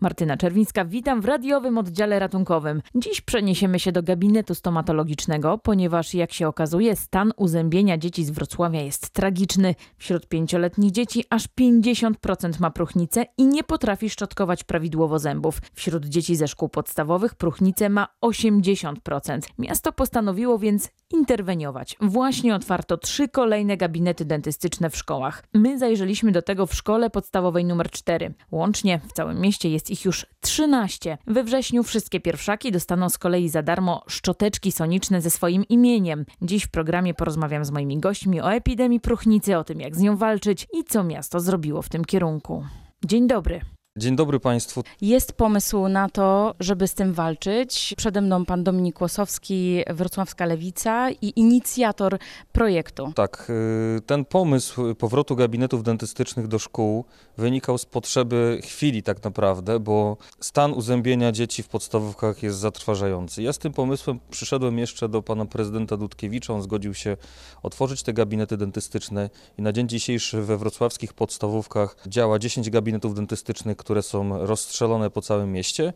Martyna Czerwińska, witam w radiowym oddziale ratunkowym. Dziś przeniesiemy się do gabinetu stomatologicznego, ponieważ jak się okazuje, stan uzębienia dzieci z Wrocławia jest tragiczny. Wśród pięcioletnich dzieci aż 50% ma próchnicę i nie potrafi szczotkować prawidłowo zębów. Wśród dzieci ze szkół podstawowych próchnicę ma 80%. Miasto postanowiło więc interweniować. Właśnie otwarto trzy kolejne gabinety dentystyczne w szkołach. My zajrzeliśmy do tego w szkole podstawowej numer 4. Łącznie w całym mieście jest ich już 13. We wrześniu wszystkie pierwszaki dostaną z kolei za darmo szczoteczki soniczne ze swoim imieniem. Dziś w programie porozmawiam z moimi gośćmi o epidemii próchnicy, o tym jak z nią walczyć i co miasto zrobiło w tym kierunku. Dzień dobry. Dzień dobry Państwu. Jest pomysł na to, żeby z tym walczyć. Przede mną pan Dominik Łosowski, Wrocławska Lewica i inicjator projektu. Tak, y, ten pomysł powrotu gabinetów dentystycznych do szkół wynikał z potrzeby chwili tak naprawdę, bo stan uzębienia dzieci w podstawówkach jest zatrważający. Ja z tym pomysłem przyszedłem jeszcze do pana prezydenta Dudkiewicza, on zgodził się otworzyć te gabinety dentystyczne i na dzień dzisiejszy we wrocławskich podstawówkach działa 10 gabinetów dentystycznych, które są rozstrzelone po całym mieście,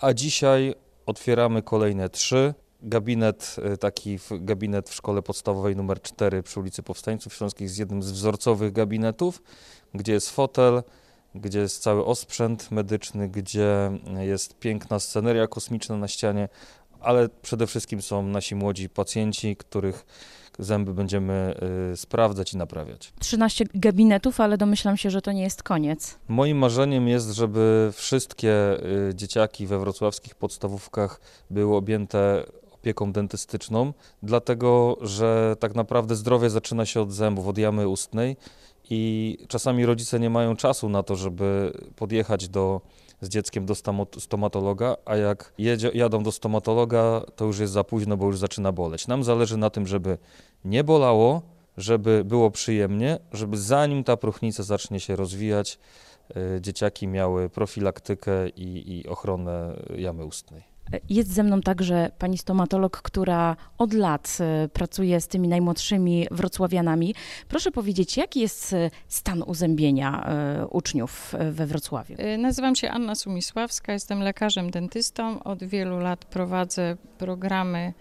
a dzisiaj otwieramy kolejne trzy. Gabinet, y, taki gabinet w szkole podstawowej numer 4 przy ulicy Powstańców Śląskich jest jednym z wzorcowych gabinetów, gdzie jest fotel, gdzie jest cały osprzęt medyczny, gdzie jest piękna sceneria kosmiczna na ścianie, ale przede wszystkim są nasi młodzi pacjenci, których zęby będziemy y, sprawdzać i naprawiać. 13 gabinetów, ale domyślam się, że to nie jest koniec. Moim marzeniem jest, żeby wszystkie y, dzieciaki we wrocławskich podstawówkach były objęte opieką dentystyczną, dlatego że tak naprawdę zdrowie zaczyna się od zębów, od jamy ustnej i czasami rodzice nie mają czasu na to, żeby podjechać do z dzieckiem do stomatologa, a jak jedzie, jadą do stomatologa, to już jest za późno, bo już zaczyna boleć. Nam zależy na tym, żeby nie bolało, żeby było przyjemnie, żeby zanim ta próchnica zacznie się rozwijać, y, dzieciaki miały profilaktykę i, i ochronę jamy ustnej. Jest ze mną także pani stomatolog, która od lat e, pracuje z tymi najmłodszymi wrocławianami. Proszę powiedzieć, jaki jest e, stan uzębienia e, uczniów we Wrocławiu? Nazywam się Anna Sumisławska, jestem lekarzem dentystą. Od wielu lat prowadzę programy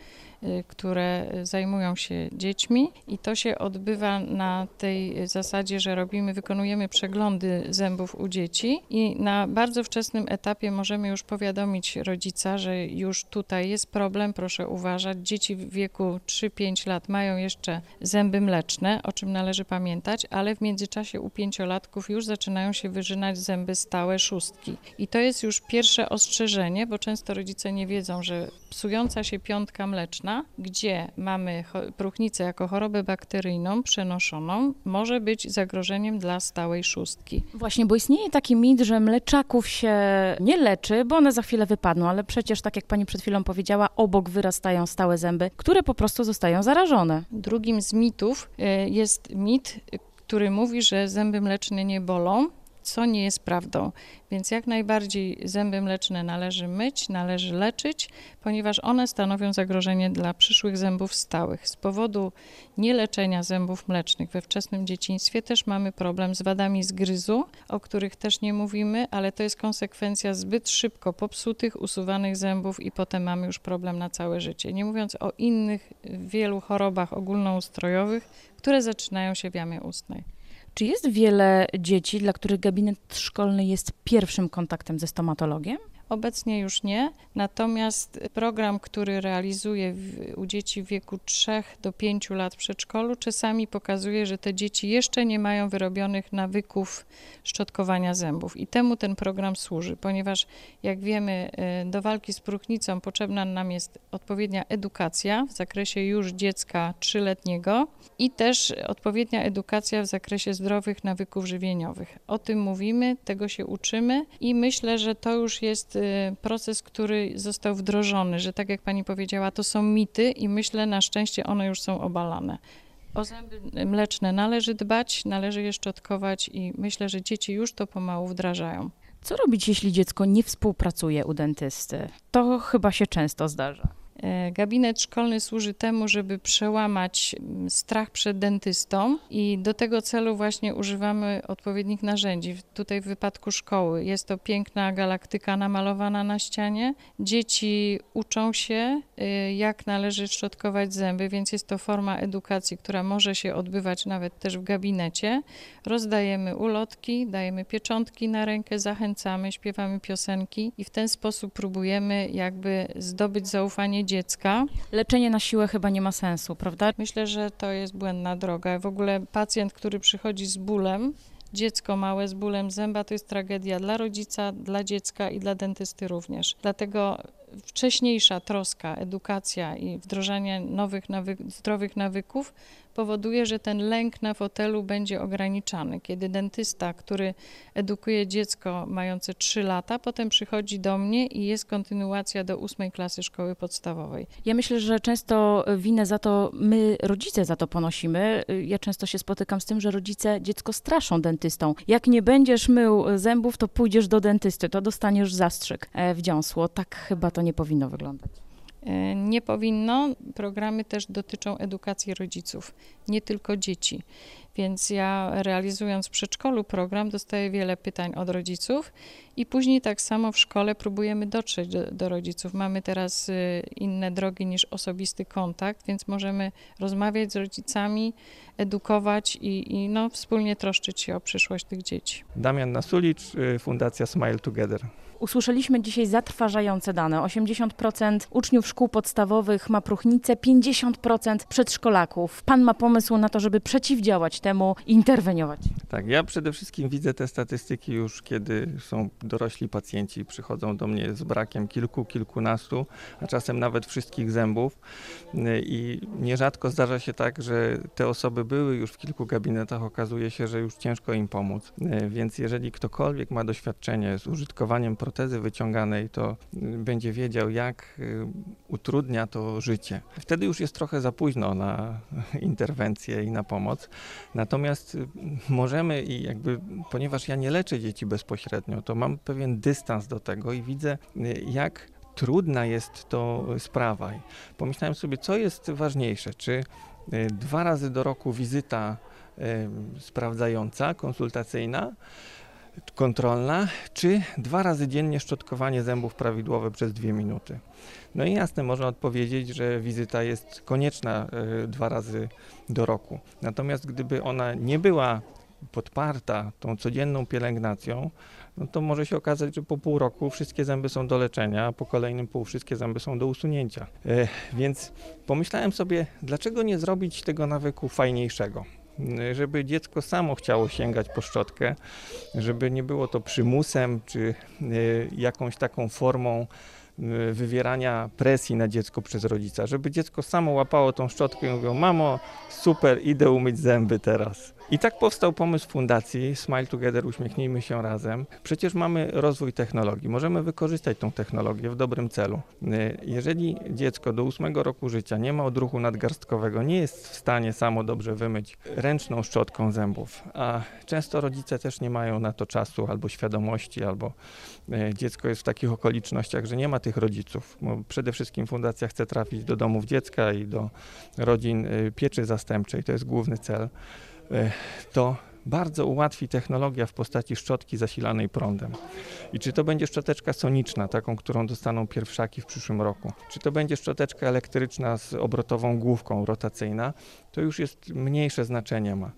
które zajmują się dziećmi i to się odbywa na tej zasadzie, że robimy, wykonujemy przeglądy zębów u dzieci i na bardzo wczesnym etapie możemy już powiadomić rodzica, że już tutaj jest problem, proszę uważać. Dzieci w wieku 3-5 lat mają jeszcze zęby mleczne, o czym należy pamiętać, ale w międzyczasie u pięciolatków już zaczynają się wyrzynać zęby stałe szóstki. I to jest już pierwsze ostrzeżenie, bo często rodzice nie wiedzą, że psująca się piątka mleczna gdzie mamy próchnicę jako chorobę bakteryjną przenoszoną, może być zagrożeniem dla stałej szóstki. Właśnie, bo istnieje taki mit, że mleczaków się nie leczy, bo one za chwilę wypadną, ale przecież, tak jak pani przed chwilą powiedziała, obok wyrastają stałe zęby, które po prostu zostają zarażone. Drugim z mitów y, jest mit, który mówi, że zęby mleczne nie bolą, co nie jest prawdą. Więc jak najbardziej zęby mleczne należy myć, należy leczyć, ponieważ one stanowią zagrożenie dla przyszłych zębów stałych. Z powodu nieleczenia zębów mlecznych we wczesnym dzieciństwie też mamy problem z wadami zgryzu, o których też nie mówimy, ale to jest konsekwencja zbyt szybko popsutych, usuwanych zębów i potem mamy już problem na całe życie. Nie mówiąc o innych wielu chorobach ogólnoustrojowych, które zaczynają się w jamie ustnej. Czy jest wiele dzieci, dla których gabinet szkolny jest pierwszym kontaktem ze stomatologiem? Obecnie już nie, natomiast program, który realizuję u dzieci w wieku 3 do 5 lat w przedszkolu, czasami pokazuje, że te dzieci jeszcze nie mają wyrobionych nawyków szczotkowania zębów. I temu ten program służy, ponieważ jak wiemy, y, do walki z próchnicą potrzebna nam jest odpowiednia edukacja w zakresie już dziecka trzyletniego i też odpowiednia edukacja w zakresie zdrowych nawyków żywieniowych. O tym mówimy, tego się uczymy i myślę, że to już jest y, proces, który został wdrożony, że tak jak pani powiedziała, to są mity i myślę na szczęście one już są obalane. O zęby mleczne należy dbać, należy je szczotkować i myślę, że dzieci już to pomału wdrażają. Co robić, jeśli dziecko nie współpracuje u dentysty? To chyba się często zdarza. E, gabinet szkolny służy temu, żeby przełamać mm, strach przed dentystą i do tego celu właśnie używamy odpowiednich narzędzi. Tutaj w wypadku szkoły jest to piękna galaktyka namalowana na ścianie. Dzieci uczą się, y, jak należy szczotkować zęby, więc jest to forma edukacji, która może się odbywać nawet też w gabinecie. Rozdajemy ulotki, dajemy pieczątki na rękę, zachęcamy, śpiewamy piosenki i w ten sposób próbujemy jakby zdobyć zaufanie dziecka. Leczenie na siłę chyba nie ma sensu, prawda? Myślę, że to jest błędna droga. W ogóle pacjent, który przychodzi z bólem, dziecko małe z bólem zęba to jest tragedia dla rodzica, dla dziecka i dla dentysty również. Dlatego wcześniejsza troska, edukacja i wdrożenie nowych zdrowych nawyków powoduje, że ten lęk na fotelu będzie ograniczany. Kiedy dentysta, który edukuje dziecko mające 3 lata, potem przychodzi do mnie i jest kontynuacja do ósmej klasy szkoły podstawowej. Ja myślę, że często winę za to my, rodzice, za to ponosimy. Ja często się spotykam z tym, że rodzice dziecko straszą dentystą. Jak nie będziesz mył zębów, to pójdziesz do dentysty, to dostaniesz zastrzyk e, w dziąsło. Tak chyba to nie powinno wyglądać. E, Nie powinno. Programy też dotyczą edukacji rodziców, nie tylko dzieci. Więc ja realizując w przedszkolu program dostaję wiele pytań od rodziców i później tak samo w szkole próbujemy dotrzeć do, do rodziców. Mamy teraz y, inne drogi niż osobisty kontakt, więc możemy rozmawiać z rodzicami, edukować i, i no, wspólnie troszczyć się o przyszłość tych dzieci. Damian Nasulicz, y, Fundacja Smile Together. Usłyszeliśmy dzisiaj zatrważające dane. 80% uczniów szkół podstawowych ma próchnicę, 50% przedszkolaków. Pan ma pomysł na to, żeby przeciwdziałać temu i interweniować. Tak, ja przede wszystkim widzę te statystyki już, kiedy są dorośli pacjenci, przychodzą do mnie z brakiem kilku, kilkunastu, a czasem nawet wszystkich zębów. I nierzadko zdarza się tak, że te osoby były już w kilku gabinetach, okazuje się, że już ciężko im pomóc. Więc jeżeli ktokolwiek ma doświadczenie z użytkowaniem protezy wyciąganej, to będzie wiedział, jak y, utrudnia to życie. Wtedy już jest trochę za późno na interwencję i na pomoc. Natomiast y, możemy i jakby, ponieważ ja nie leczę dzieci bezpośrednio, to mam pewien dystans do tego i widzę, y, jak trudna jest to sprawa. I pomyślałem sobie, co jest ważniejsze, czy y, dwa razy do roku wizyta y, sprawdzająca, konsultacyjna, kontrolna, czy dwa razy dziennie szczotkowanie zębów prawidłowe przez dwie minuty. No i jasne, można odpowiedzieć, że wizyta jest konieczna y, dwa razy do roku. Natomiast gdyby ona nie była podparta tą codzienną pielęgnacją, no to może się okazać, że po pół roku wszystkie zęby są do leczenia, a po kolejnym pół wszystkie zęby są do usunięcia. E, więc pomyślałem sobie, dlaczego nie zrobić tego nawyku fajniejszego? Y, Żeby dziecko samo chciało sięgać po szczotkę, żeby nie było to przymusem czy y, jakąś taką formą wywierania presji na dziecko przez rodzica, żeby dziecko samo łapało tą szczotkę i mówiło: Mamo, super, idę umyć zęby teraz. I tak powstał pomysł fundacji Smile Together, uśmiechnijmy się razem. Przecież mamy rozwój technologii, możemy wykorzystać tą technologię w dobrym celu. Y, Jeżeli dziecko do ósmego roku życia nie ma odruchu nadgarstkowego, nie jest w stanie samo dobrze wymyć ręczną szczotką zębów, a często rodzice też nie mają na to czasu albo świadomości, albo y, dziecko jest w takich okolicznościach, że nie ma tych rodziców. Bo przede wszystkim fundacja chce trafić do domów dziecka i do rodzin y, pieczy zastępczej, to jest główny cel e, to bardzo ułatwi technologia w postaci szczotki zasilanej prądem. I czy to będzie szczoteczka soniczna, taką, którą dostaną pierwszaki w przyszłym roku, czy to będzie szczoteczka elektryczna z obrotową główką rotacyjna, to już jest mniejsze znaczenie ma.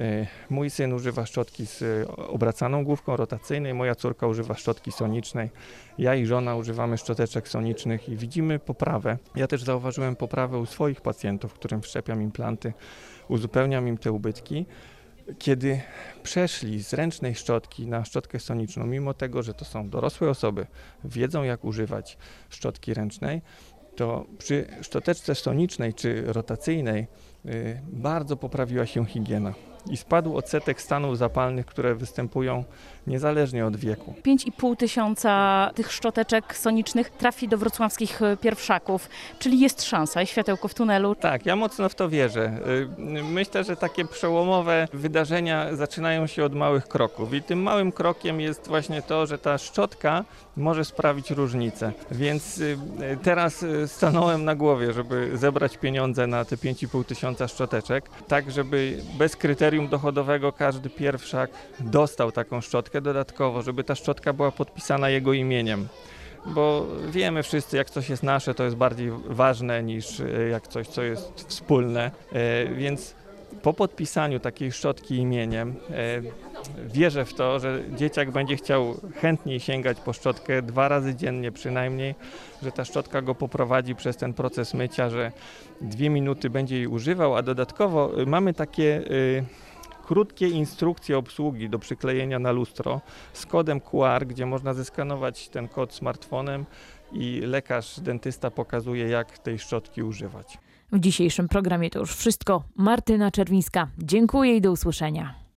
E, Mój syn używa szczotki z e, obracaną główką rotacyjnej, moja córka używa szczotki sonicznej. Ja i żona używamy szczoteczek sonicznych i widzimy poprawę. Ja też zauważyłem poprawę u swoich pacjentów, którym wszczepiam implanty, uzupełniam im te ubytki. Kiedy przeszli z ręcznej szczotki na szczotkę soniczną, mimo tego, że to są dorosłe osoby, wiedzą jak używać szczotki ręcznej, to przy szczoteczce sonicznej czy rotacyjnej y, bardzo poprawiła się higiena. I spadł odsetek stanów zapalnych, które występują niezależnie od wieku. 5,5 tysiąca tych szczoteczek sonicznych trafi do wrocławskich e, pierwszaków, czyli jest szansa i światełko w tunelu. Tak, ja mocno w to wierzę. Y, Myślę, że takie przełomowe wydarzenia zaczynają się od małych kroków i tym małym krokiem jest właśnie to, że ta szczotka może sprawić różnicę. Więc y, teraz y, stanąłem na głowie, żeby zebrać pieniądze na te 5,5 tysiąca szczoteczek, tak żeby bez kryterium dochodowego każdy pierwszak dostał taką szczotkę dodatkowo, żeby ta szczotka była podpisana jego imieniem bo wiemy wszyscy, jak coś jest nasze, to jest bardziej ważne niż e, jak coś, co jest wspólne. E, Więc po podpisaniu takiej szczotki imieniem e, wierzę w to, że dzieciak będzie chciał chętniej sięgać po szczotkę dwa razy dziennie przynajmniej, że ta szczotka go poprowadzi przez ten proces mycia, że dwie minuty będzie jej używał, a dodatkowo mamy takie krótkie instrukcje obsługi do przyklejenia na lustro z kodem QR, gdzie można zeskanować ten kod smartfonem i lekarz, dentysta pokazuje, jak tej szczotki używać. W dzisiejszym programie to już wszystko. Martyna Czerwińska. Dziękuję i do usłyszenia.